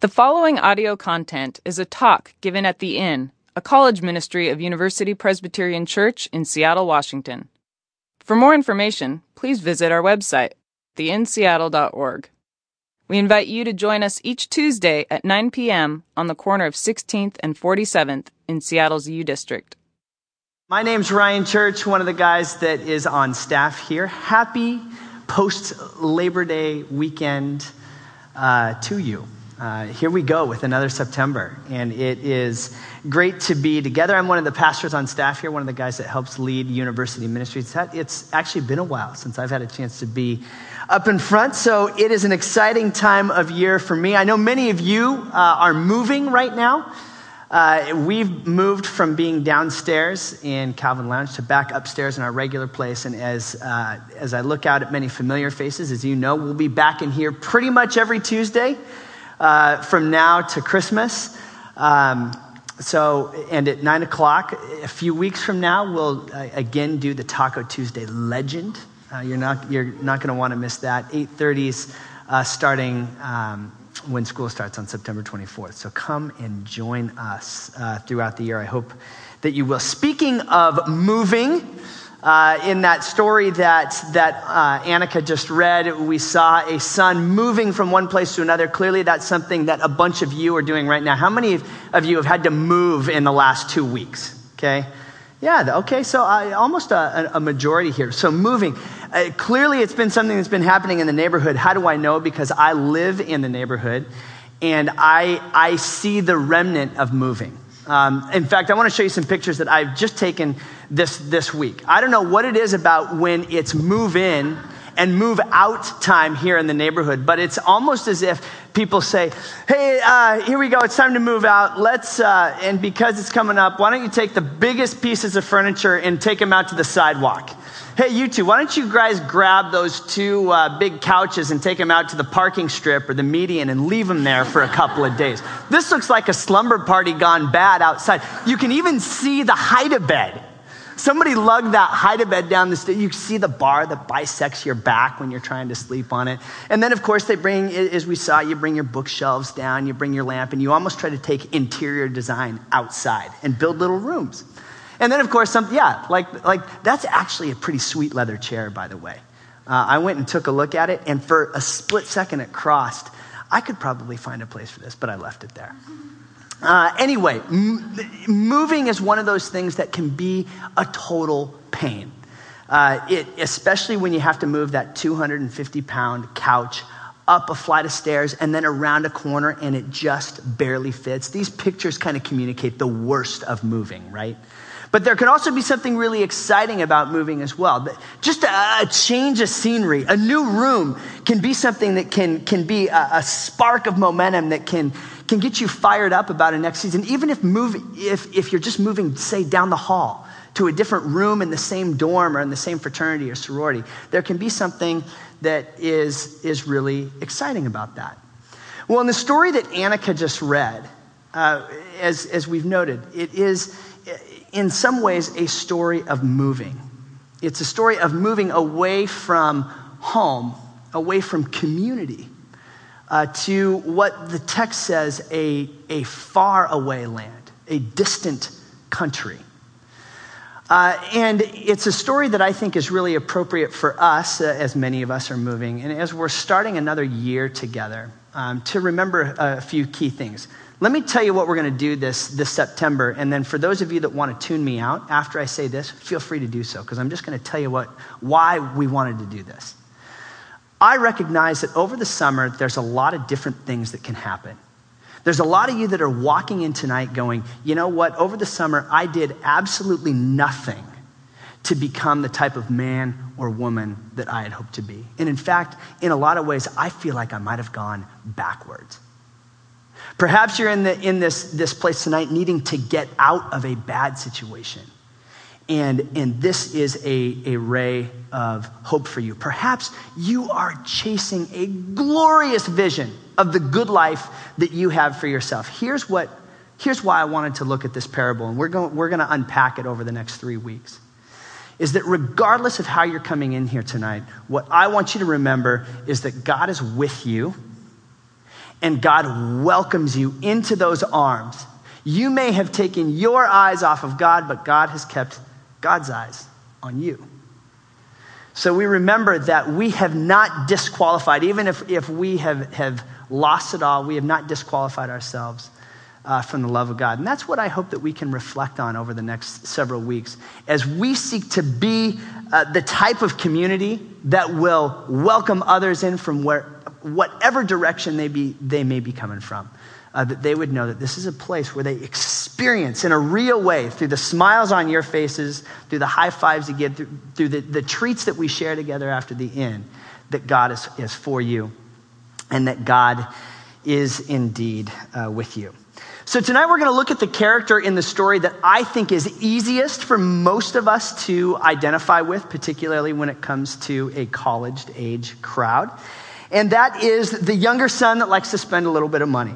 The following audio content is a talk given at The Inn, a college ministry of University Presbyterian Church in Seattle, Washington. For more information, please visit our website, theinnseattle.org. We invite you to join us each Tuesday at 9 p.m. on the corner of 16th and 47th in Seattle's U District. My name's Ryan Church, one of the guys that is on staff here. Happy post Labor Day weekend uh, to you. Uh, here we go with another September, and it is great to be together. I'm one of the pastors on staff here, one of the guys that helps lead university ministries. It's actually been a while since I've had a chance to be up in front, so it is an exciting time of year for me. I know many of you uh, are moving right now. Uh, we've moved from being downstairs in Calvin Lounge to back upstairs in our regular place. And as, uh, as I look out at many familiar faces, as you know, we'll be back in here pretty much every Tuesday uh, from now to Christmas. Um, so, and at nine o'clock, a few weeks from now, we'll uh, again do the Taco Tuesday legend. Uh, you're not, you're not going to want to miss that. 8.30s uh, starting um, when school starts on September 24th. So come and join us uh, throughout the year. I hope that you will. Speaking of moving, uh, in that story that, that uh, Annika just read, we saw a son moving from one place to another. Clearly, that's something that a bunch of you are doing right now. How many of you have had to move in the last two weeks? Okay. Yeah, okay, so uh, almost a, a, majority here. So, moving. Uh, clearly, it's been something that's been happening in the neighborhood. How do I know? Because I live in the neighborhood and I, I see the remnant of moving. Um, in fact, I want to show you some pictures that I've just taken this, this week. I don't know what it is about when it's move in and move out time here in the neighborhood, but it's almost as if people say, Hey, uh, here we go, it's time to move out. Let's, uh, and because it's coming up, why don't you take the biggest pieces of furniture and take them out to the sidewalk? Hey, you two, why don't you guys grab those two uh, big couches and take them out to the parking strip or the median and leave them there for a couple of days? This looks like a slumber party gone bad outside. You can even see the hide a bed. Somebody lugged that hide a bed down the stairs. You see the bar that bisects your back when you're trying to sleep on it. And then, of course, they bring, as we saw, you bring your bookshelves down, you bring your lamp, and you almost try to take interior design outside and build little rooms. And then, of course, some, yeah, like, like that's actually a pretty sweet leather chair, by the way. Uh, I went and took a look at it, and for a split second it crossed. I could probably find a place for this, but I left it there. Uh, anyway, m- moving is one of those things that can be a total pain. Uh, it, especially when you have to move that 250 pound couch up a flight of stairs and then around a corner and it just barely fits. These pictures kind of communicate the worst of moving, right? But there can also be something really exciting about moving as well. Just a, a change of scenery, a new room can be something that can, can be a, a, spark of momentum that can, can get you fired up about a next season. Even if, move, if, if you're just moving, say, down the hall to a different room in the same dorm or in the same fraternity or sorority, there can be something that is, is really exciting about that. Well, in the story that Annika just read, uh, as, as we've noted, it is in some ways, a story of moving. It's a story of moving away from home, away from community, uh, to what the text says a, a far away land, a distant country. Uh, and it's a story that I think is really appropriate for us, uh, as many of us are moving, and as we're starting another year together, um, to remember a few key things. Let me tell you what we're going to do this, this September. And then for those of you that want to tune me out after I say this, feel free to do so, because I'm just going to tell you what, why we wanted to do this. I recognize that over the summer, there's a lot of different things that can happen. There's a lot of you that are walking in tonight going, you know what, over the summer, I did absolutely nothing to become the type of man or woman that I had hoped to be. And in fact, in a lot of ways, I feel like I might have gone backwards. Perhaps you're in, the, in this, this place tonight needing to get out of a bad situation. And, and this is a, a ray of hope for you. Perhaps you are chasing a glorious vision of the good life that you have for yourself. Here's, what, here's why I wanted to look at this parable, and we're going, we're going to unpack it over the next three weeks. Is that regardless of how you're coming in here tonight, what I want you to remember is that God is with you and God welcomes you into those arms. You may have taken your eyes off of God, but God has kept God's eyes on you. So we remember that we have not disqualified, even if, if we have, have lost it all, we have not disqualified ourselves uh, from the love of God. And that's what I hope that we can reflect on over the next several weeks as we seek to be uh, the type of community that will welcome others in from where, whatever direction they, be, they may be coming from uh, that they would know that this is a place where they experience in a real way through the smiles on your faces, through the high fives you get, through, through the, the treats that we share together after the end, that God is, is for you and that God is indeed uh, with you. So, tonight we're going to look at the character in the story that I think is easiest for most of us to identify with, particularly when it comes to a college age crowd. And that is the younger son that likes to spend a little bit of money.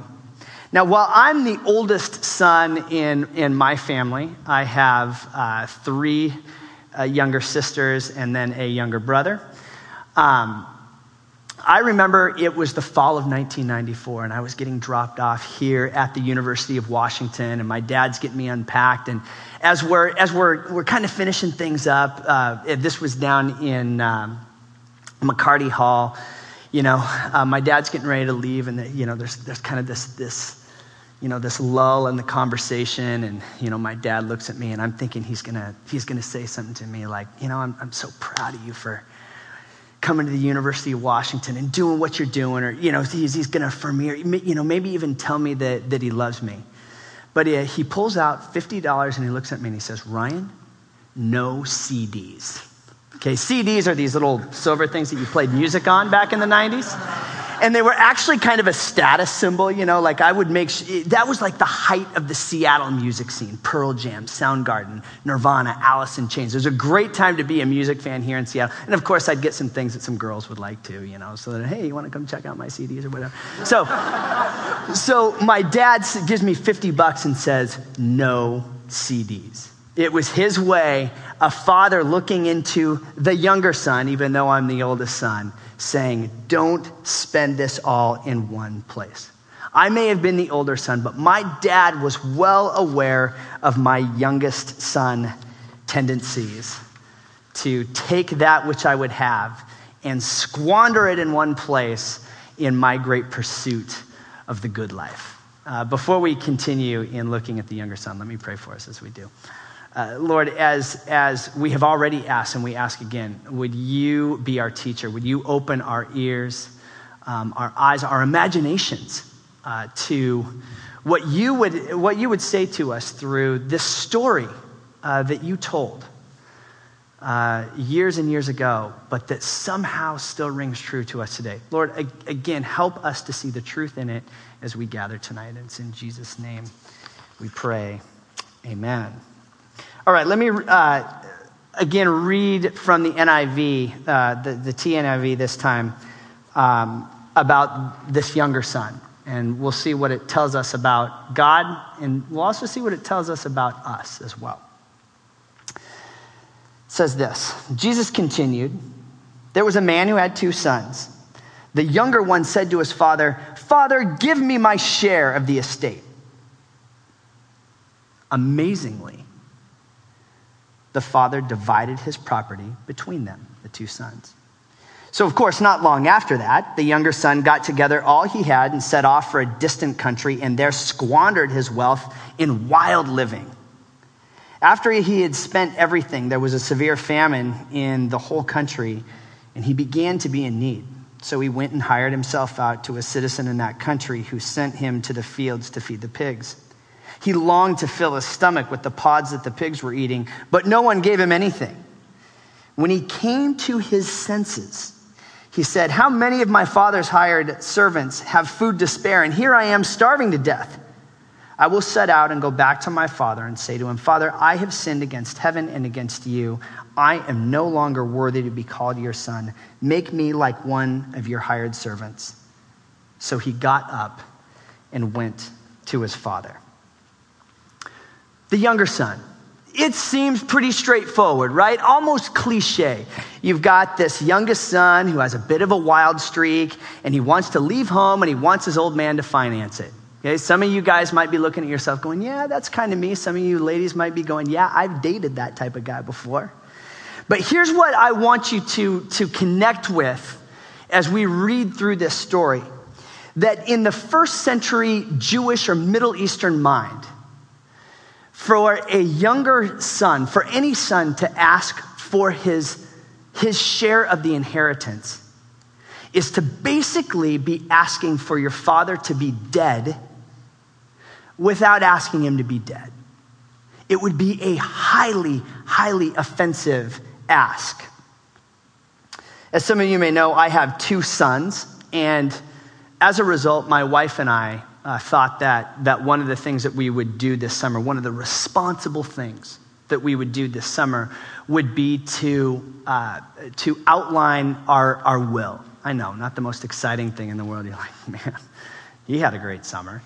Now, while I'm the oldest son in, in my family, I have uh, three uh, younger sisters and then a younger brother. Um, I remember it was the fall of 1994, and I was getting dropped off here at the University of Washington, and my dad's getting me unpacked. And as we're, as we're, we're kind of finishing things up, uh, this was down in um, McCarty Hall. You know, uh, my dad's getting ready to leave, and the, you know, there's, there's kind of this, this you know, this lull in the conversation. And, you know, my dad looks at me and I'm thinking he's going to he's gonna say something to me like, you know, I'm, I'm so proud of you for coming to the University of Washington and doing what you're doing. Or, you know, he's, he's going to affirm me or, you know, maybe even tell me that, that he loves me. But he, he pulls out $50 and he looks at me and he says, Ryan, no CDs. Okay, CDs are these little silver things that you played music on back in the 90s and they were actually kind of a status symbol, you know, like I would make, sh- that was like the height of the Seattle music scene Pearl Jam, Soundgarden, Nirvana, Alice in Chains. It was a great time to be a music fan here in Seattle. And of course, I'd get some things that some girls would like too, you know, so that, hey, you want to come check out my CDs or whatever. So, so my dad gives me 50 bucks and says, no CDs. It was his way, a father looking into the younger son, even though I'm the oldest son, saying, Don't spend this all in one place. I may have been the older son, but my dad was well aware of my youngest son tendencies to take that which I would have and squander it in one place in my great pursuit of the good life. Uh, before we continue in looking at the younger son, let me pray for us as we do. Uh, Lord, as, as we have already asked and we ask again, would you be our teacher? Would you open our ears, um, our eyes, our imaginations uh, to what you, would, what you would say to us through this story uh, that you told uh, years and years ago, but that somehow still rings true to us today? Lord, again, help us to see the truth in it as we gather tonight. And it's in Jesus' name we pray. Amen. All right, let me uh, again read from the NIV, uh, the, the TNIV this time, um, about this younger son. And we'll see what it tells us about God, and we'll also see what it tells us about us as well. It says this Jesus continued, There was a man who had two sons. The younger one said to his father, Father, give me my share of the estate. Amazingly, the father divided his property between them, the two sons. So, of course, not long after that, the younger son got together all he had and set off for a distant country and there squandered his wealth in wild living. After he had spent everything, there was a severe famine in the whole country and he began to be in need. So he went and hired himself out to a citizen in that country who sent him to the fields to feed the pigs. He longed to fill his stomach with the pods that the pigs were eating, but no one gave him anything. When he came to his senses, he said, How many of my father's hired servants have food to spare, and here I am starving to death? I will set out and go back to my father and say to him, Father, I have sinned against heaven and against you. I am no longer worthy to be called your son. Make me like one of your hired servants. So he got up and went to his father. The younger son. it seems pretty straightforward, right? Almost cliche. You've got this youngest son who has a bit of a wild streak, and he wants to leave home and he wants his old man to finance it. Okay, some of you guys might be looking at yourself going, Yeah, that's kind of me. Some of you ladies might be going, Yeah, I've dated that type of guy before. But here's what I want you to, to connect with as we read through this story that in the first century Jewish or Middle Eastern mind, for a younger son, for any son to ask for his, his share of the inheritance, is to basically be asking for your father to be dead without asking him to be dead. It would be a highly, highly offensive ask. As some of you may know, I have two sons, and as a result, my wife and I uh, thought that, that one of the things that we would do this summer, one of the responsible things that we would do this summer, would be to, uh, to outline our, our will. I know, not the most exciting thing in the world. You're like, man, he had a great summer.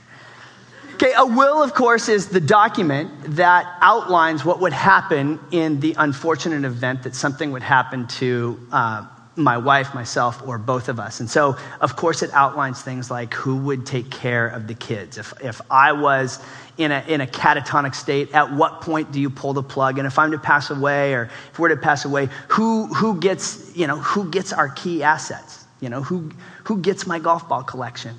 Okay, a will, of course, is the document that outlines what would happen in the unfortunate event that something would happen to uh, my wife, myself, or both of us. And so, of course, it outlines things like who would take care of the kids. If, if I was in a, in a catatonic state, at what point do you pull the plug? And if I'm to pass away, or if we're to pass away, who, who, gets, you know, who gets our key assets? You know, who, who gets my golf ball collection?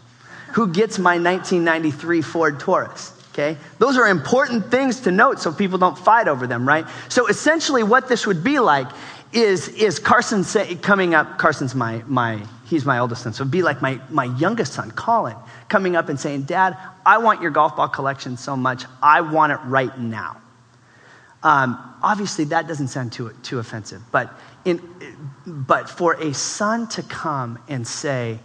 who gets my 1993 Ford Taurus. Okay? Those are important things to note so people don't fight over them, right? So essentially, what this would be like is, is Carson say, coming up. Carson's my, my, he's my oldest son. So be like my, my youngest son, Colin, coming up and saying, Dad, I want your golf ball collection so much. I want it right now. Um, obviously, that doesn't sound too, too offensive, but, in, but for a son to come and say,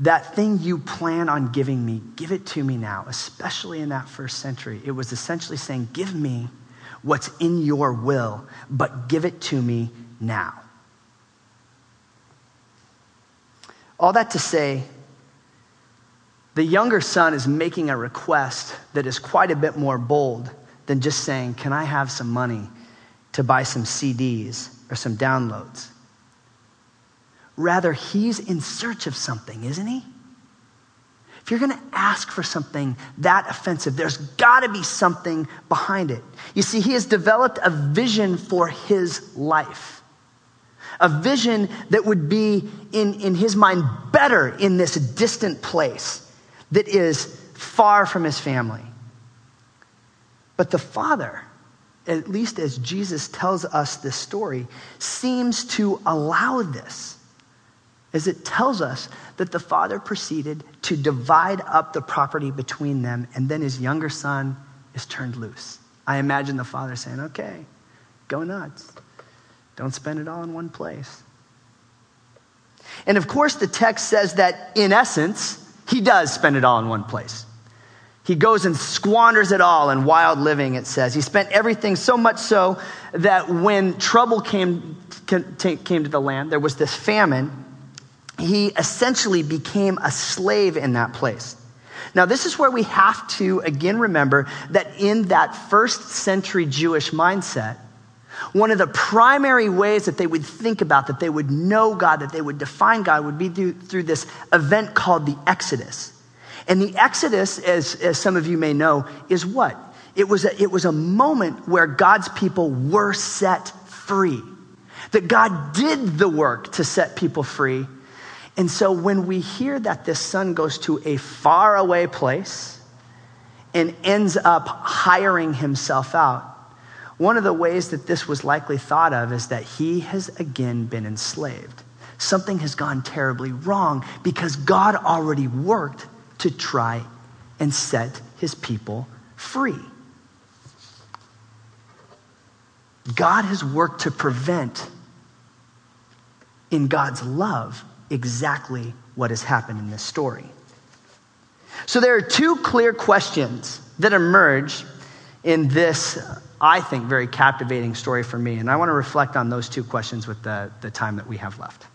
that thing you plan on giving me, give it to me now, especially in that first century. It was essentially saying, Give me what's in your will, but give it to me now. All that to say, the younger son is making a request that is quite a bit more bold than just saying, Can I have some money to buy some CDs or some downloads? Rather, he's in search of something, isn't he? You're going to ask for something that offensive, there's got to be something behind it. You see, he has developed a vision for his life, a vision that would be, in, in his mind, better in this distant place that is far from his family. But the father, at least as Jesus tells us this story, seems to allow this as it tells us that the father proceeded to divide up the property between them, and then his younger son is turned loose. I imagine the father saying, Okay, go nuts. Don't spend it all in one place. And of course, the text says that in essence, he does spend it all in one place. He goes and squanders it all in wild living, it says. He spent everything so much so that when trouble came, came to the land, there was this famine he essentially became a slave in that place. Now, this is where we have to again remember that in that first century Jewish mindset, one of the primary ways that they would think about, that they would know God, that they would define God, would be through, through this event called the Exodus. And the Exodus, as, as some of you may know, is what? It was, a, it was a moment where God's people were set free. That God did the work to set people free, and so when we hear that this son goes to a faraway place and ends up hiring himself out, one of the ways that this was likely thought of is that he has again been enslaved. Something has gone terribly wrong because God already worked to try and set his people free. God has worked to prevent, in God's love, exactly what has happened in this story. So there are two clear questions that emerge in this, I think, very captivating story for me. And I want to reflect on those two questions with the, the time that we have left.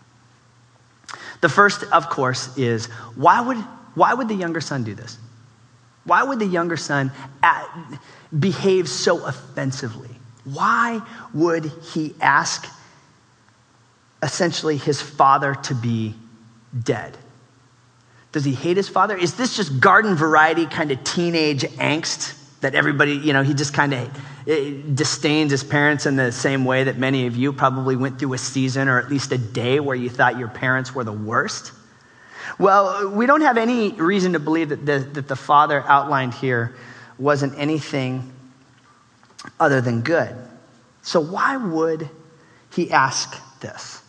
The first, of course, is why would, why would the younger son do this? Why would the younger son uh, behave so offensively? Why would he ask essentially his father to be dead? Does he hate his father? Is this just garden variety kind of teenage angst that everybody, you know, he just kind of eh, disdains his parents in the same way that many of you probably went through a season or at least a day where you thought your parents were the worst? Well, we don't have any reason to believe that the, that the father outlined here wasn't anything other than good. So, why would he ask this?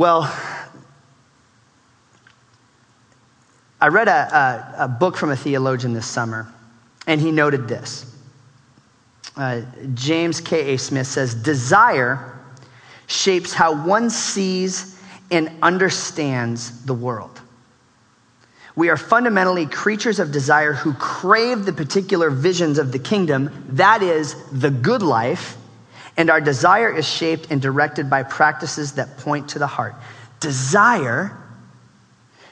Well, I read a, a, a book from a theologian this summer, and he noted this. Uh, James K.A. Smith says, Desire shapes how one sees and understands the world. We are fundamentally creatures of desire who crave the particular visions of the kingdom, that is, the good life, and our desire is shaped and directed by practices that point to the heart. Desire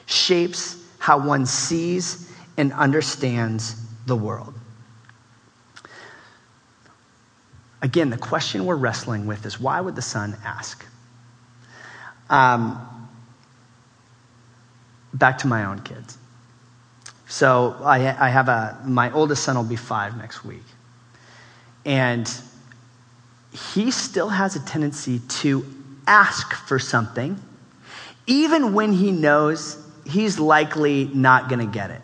shapes how one sees and understands the world. Again, the question we're wrestling with is why would the son ask? Um, back to my own kids. So I, I have a, my oldest son will be five next week. And he still has a tendency to ask for something, even when he knows he's likely not going to get it,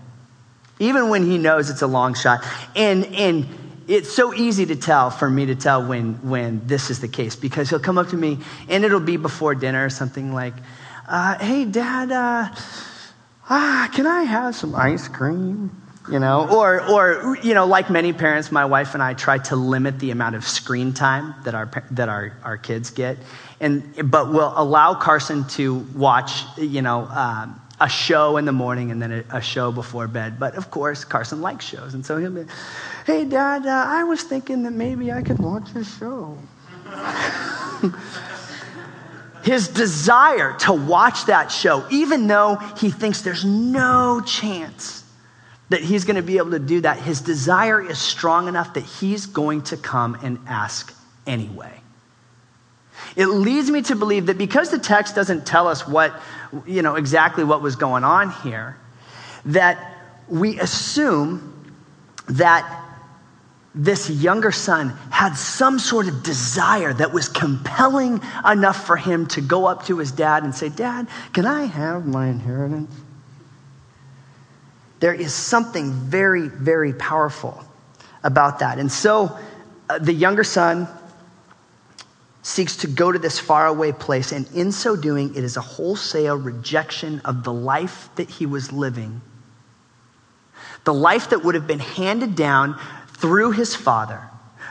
even when he knows it's a long shot. And, and it's so easy to tell for me to tell when, when this is the case because he'll come up to me and it'll be before dinner or something like, uh, hey, dad, uh, ah, can I have some ice cream? You know, or, or, you know, like many parents, my wife and I try to limit the amount of screen time that our, that our, our kids get. And, but we'll allow Carson to watch, you know, um, a show in the morning and then a, a, show before bed. But of course, Carson likes shows. And so he'll be, hey, Dad, uh, I was thinking that maybe I could watch a show. his desire to watch that show, even though he thinks there's no chance that he's going to be able to do that, his desire is strong enough that he's going to come and ask anyway. It leads me to believe that because the text doesn't tell us what, you know, exactly what was going on here, that we assume that this younger son had some sort of desire that was compelling enough for him to go up to his dad and say, Dad, can I have my inheritance? There is something very, very powerful about that. And so uh, the younger son seeks to go to this faraway place, and in so doing, it is a wholesale rejection of the life that he was living. The life that would have been handed down through his father,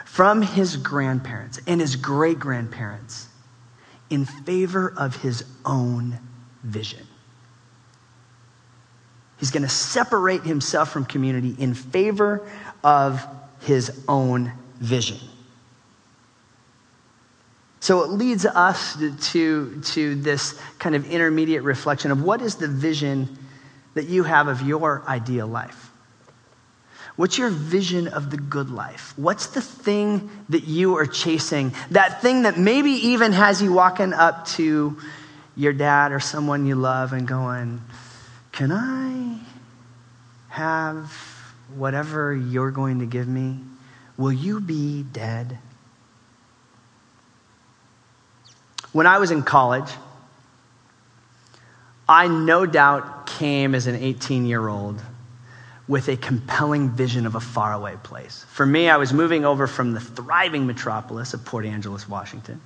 from his grandparents and his great grandparents, in favor of his own vision. He's going to separate himself from community in favor of his own vision. So it leads us to, to this kind of intermediate reflection of what is the vision that you have of your ideal life? What's your vision of the good life? What's the thing that you are chasing? That thing that maybe even has you walking up to your dad or someone you love and going, Can I have whatever you're going to give me? Will you be dead? When I was in college, I no doubt came as an 18 year old with a compelling vision of a faraway place. For me, I was moving over from the thriving metropolis of Port Angeles, Washington,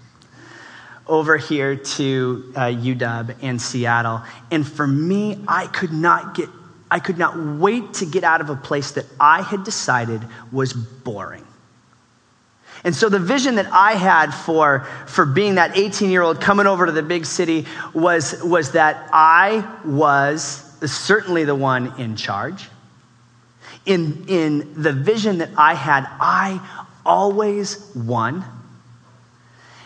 over here to uh, UW and Seattle. And for me, I could not get, I could not wait to get out of a place that I had decided was boring. And so the vision that I had for, for being that 18 year old coming over to the big city was, was that I was certainly the one in charge in, in the vision that I had, I always won.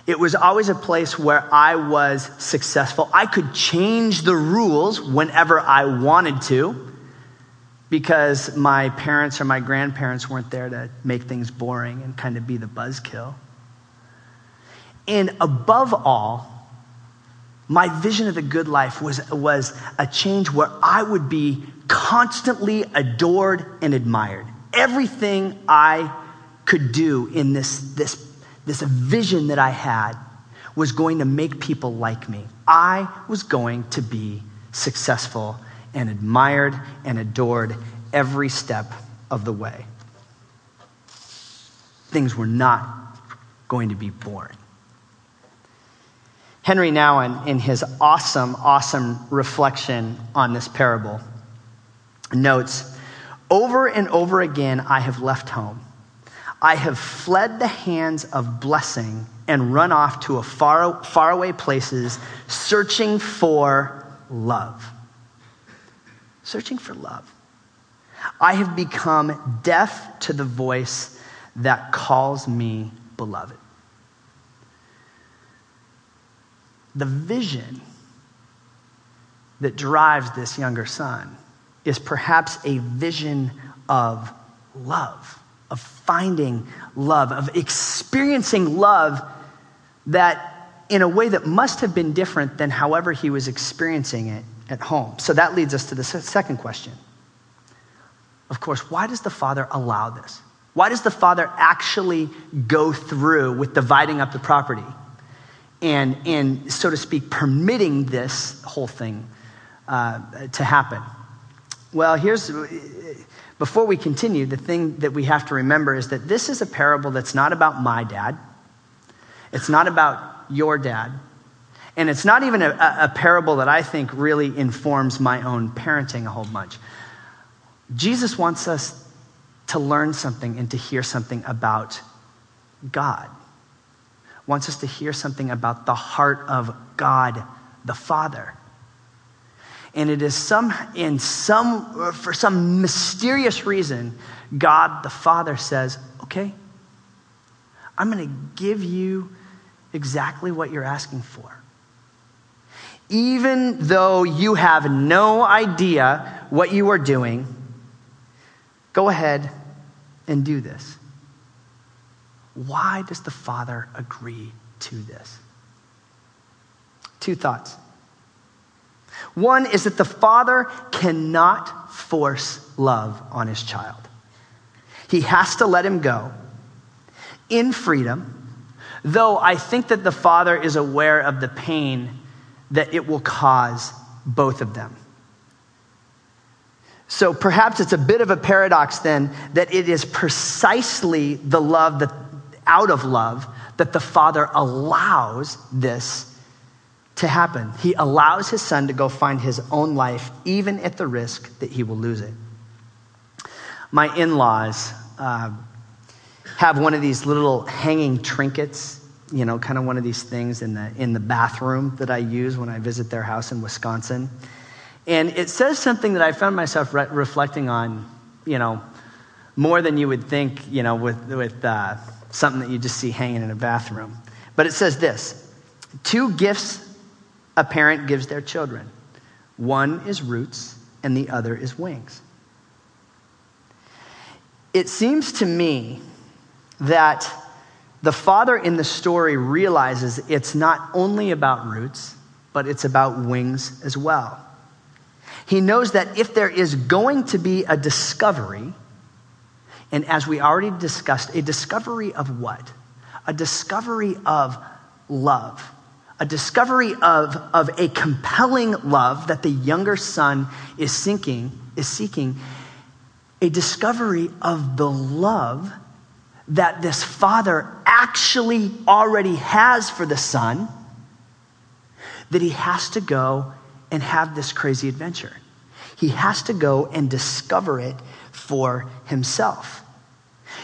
It was always a place where I was successful. I could change the rules whenever I wanted to. because my parents or my grandparents weren't there to make things boring and kind of be the buzzkill. And above all, my vision of the good life was, was a change where I would be constantly adored and admired. Everything I could do in this, this, this vision that I had was going to make people like me. I was going to be successful and admired and adored every step of the way. Things were not going to be boring. Henry Nouwen, in his awesome, awesome reflection on this parable, notes Over and over again, I have left home. I have fled the hands of blessing and run off to a far, faraway places searching for love. Searching for love. I have become deaf to the voice that calls me beloved. The vision that drives this younger son is perhaps a vision of love, of finding love, of experiencing love that in a way that must have been different than however he was experiencing it at home. So that leads us to the second question. Of course, why does the Father allow this? Why does the Father actually go through with dividing up the property and, and so to speak, permitting this whole thing uh, to happen? Well, here's, before we continue, the thing that we have to remember is that this is a parable that's not about my dad. It's not about your dad. And it's not even a, a, parable that I think really informs my own parenting a whole bunch. Jesus wants us to learn something and to hear something about God. Wants us to hear something about the heart of God the Father. And it is some, in some, for some mysterious reason, God the Father says, okay, I'm going to give you exactly what you're asking for. Even though you have no idea what you are doing, go ahead and do this. Why does the Father agree to this? Two thoughts. One is that the Father cannot force love on his child. He has to let him go in freedom Though I think that the father is aware of the pain that it will cause both of them. So perhaps it's a bit of a paradox then that it is precisely the love that, out of love, that the father allows this to happen. He allows his son to go find his own life, even at the risk that he will lose it. My in laws, uh, have one of these little hanging trinkets, you know, kind of one of these things in the, in the bathroom that I use when I visit their house in Wisconsin. And it says something that I found myself re- reflecting on, you know, more than you would think, you know, with, with uh, something that you just see hanging in a bathroom. But it says this two gifts a parent gives their children one is roots, and the other is wings. It seems to me that the father in the story realizes it's not only about roots, but it's about wings as well. He knows that if there is going to be a discovery, and as we already discussed, a discovery of what? A discovery of love. A discovery of, of a compelling love that the younger son is seeking, is seeking. A discovery of the love that this father actually already has for the son, that he has to go and have this crazy adventure. He has to go and discover it for himself.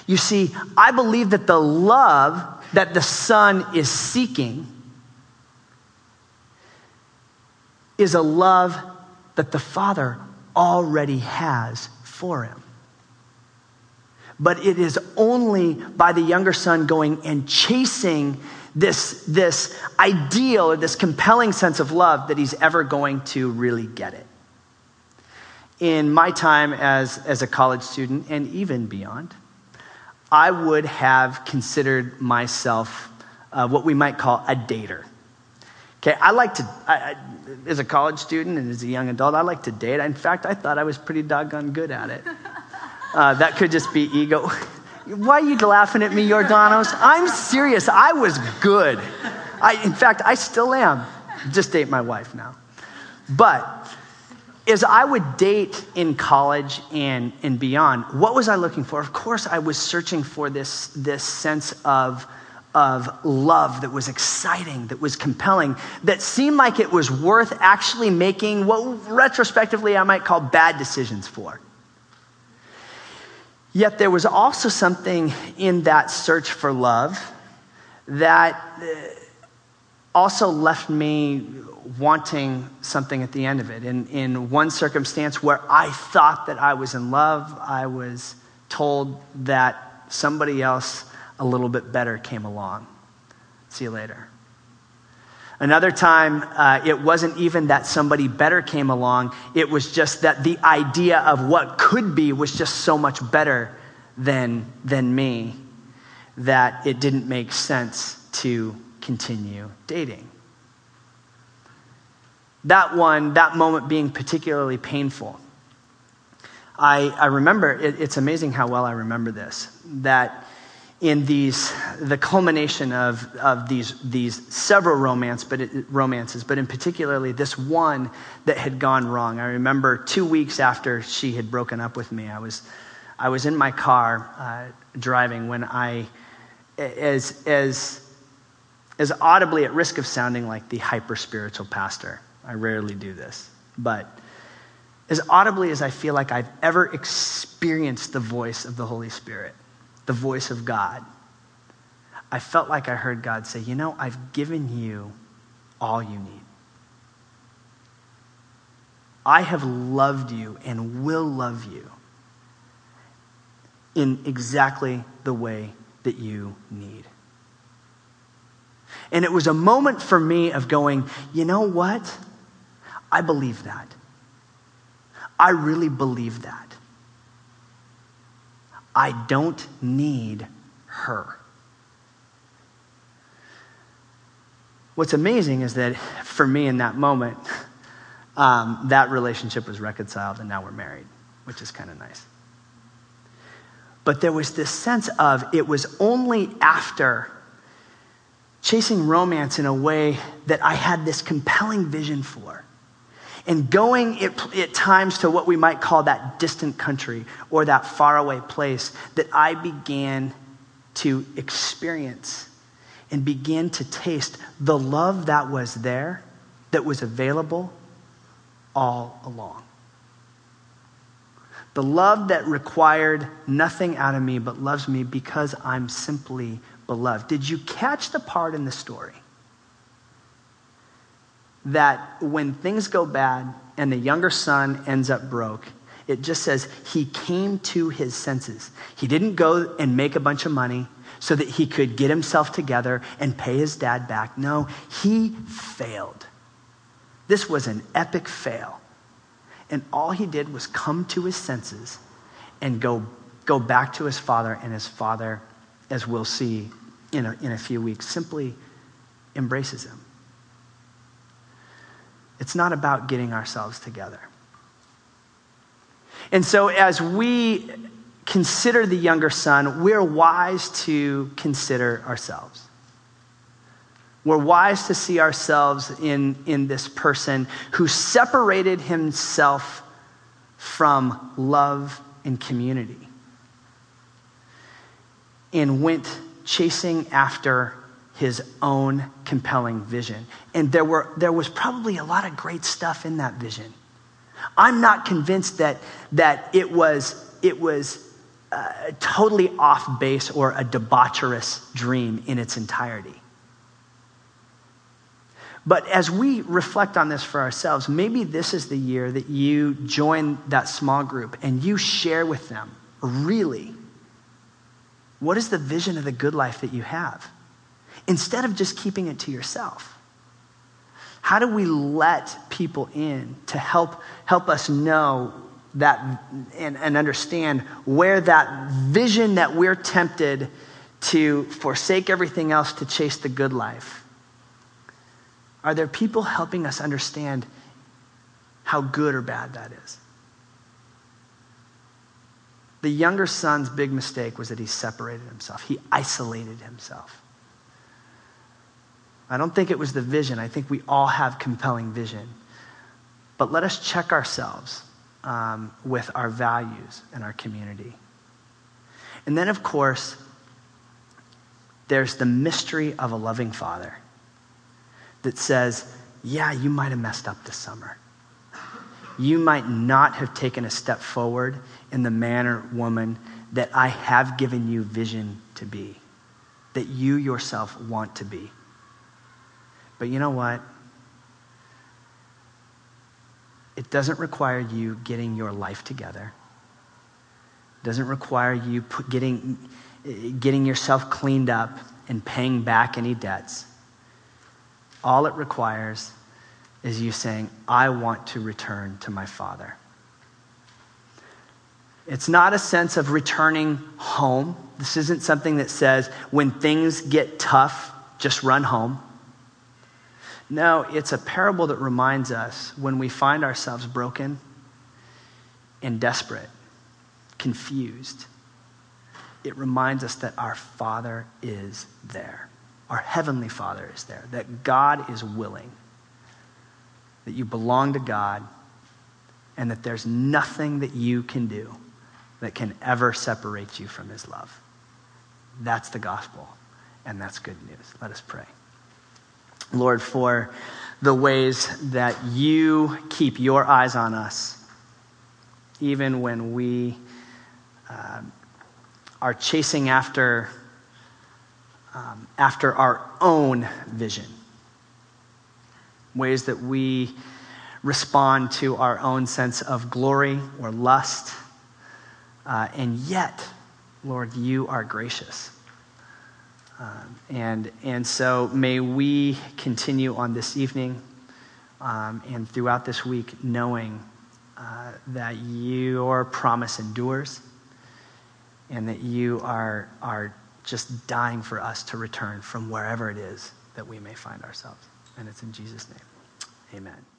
You see, I believe that the love that the son is seeking is a love that the father already has for him but it is only by the younger son going and chasing this, this ideal or this compelling sense of love that he's ever going to really get it. in my time as, as a college student and even beyond, I would have considered myself uh, what we might call a dater. Okay, I like to, I, I, as a college student and as a young adult, I like to date. In fact, I thought I was pretty doggone good at it. Uh, that could just be ego. Why are you laughing at me, Jordanos? I'm serious. I was good. I, in fact, I still am. Just date my wife now. But as I would date in college and, and beyond, what was I looking for? Of course, I was searching for this, this sense of, of love that was exciting, that was compelling, that seemed like it was worth actually making what retrospectively I might call bad decisions for. Yet there was also something in that search for love that uh, also left me wanting something at the end of it. In, in one circumstance where I thought that I was in love, I was told that somebody else a little bit better came along. See you later. Another time, uh, it wasn't even that somebody better came along, it was just that the idea of what could be was just so much better than, than me that it didn't make sense to continue dating. That one, that moment being particularly painful. I, I remember, it, it's amazing how well I remember this, that in these, the culmination of, of these, these several romance, but it, romances, but in particularly this one that had gone wrong. I remember two weeks after she had broken up with me, I was, I was in my car uh, driving when I, as, as, as audibly at risk of sounding like the hyper spiritual pastor, I rarely do this, but as audibly as I feel like I've ever experienced the voice of the Holy Spirit the voice of God, I felt like I heard God say, You know, I've given you all you need. I have loved you and will love you in exactly the way that you need. And it was a moment for me of going, you know what? I believe that. I really believe that. I don't need her. What's amazing is that for me in that moment, um, that relationship was reconciled and now we're married, which is kind of nice. But there was this sense of it was only after chasing romance in a way that I had this compelling vision for and going at, at, times to what we might call that distant country or that faraway place that I began to experience and begin to taste the love that was there, that was available all along. The love that required nothing out of me but loves me because I'm simply beloved. Did you catch the part in the story? That when things go bad and the younger son ends up broke, it just says he came to his senses. He didn't go and make a bunch of money so that he could get himself together and pay his dad back. No, he failed. This was an epic fail. And all he did was come to his senses and go, go back to his father, and his father, as we'll see in a, in a few weeks, simply embraces him. It's not about getting ourselves together. And so, as we consider the younger son, we're wise to consider ourselves. We're wise to see ourselves in, in this person who separated himself from love and community and went chasing after his own compelling vision. And there, were, there was probably a lot of great stuff in that vision. I'm not convinced that, that it was, it was uh, totally off base or a debaucherous dream in its entirety. But as we reflect on this for ourselves, maybe this is the year that you join that small group and you share with them really what is the vision of the good life that you have instead of just keeping it to yourself? How do we let people in to help, help us know that and, and understand where that vision that we're tempted to forsake everything else to chase the good life? Are there people helping us understand how good or bad that is? The younger son's big mistake was that he separated himself, he isolated himself. I don't think it was the vision. I think we all have compelling vision. But let us check ourselves um, with our values and our community. And then, of course, there's the mystery of a loving father that says, Yeah, you might have messed up this summer. You might not have taken a step forward in the man or woman that I have given you vision to be, that you yourself want to be. But you know what? It doesn't require you getting your life together. It doesn't require you getting, getting yourself cleaned up and paying back any debts. All it requires is you saying, I want to return to my Father. It's not a sense of returning home. This isn't something that says, when things get tough, just run home. No, it's a parable that reminds us when we find ourselves broken and desperate, confused, it reminds us that our Father is there. Our Heavenly Father is there, that God is willing, that you belong to God, and that there's nothing that you can do that can ever separate you from His love. That's the gospel, and that's good news. Let us pray. Lord, for the ways that you keep your eyes on us, even when we uh, are chasing after, um, after our own vision. Ways that we respond to our own sense of glory or lust. Uh, and yet, Lord, you are gracious. Um, and, and so may we continue on this evening um, and throughout this week knowing uh, that your promise endures and that you are, are just dying for us to return from wherever it is that we may find ourselves. And it's in Jesus' name. Amen.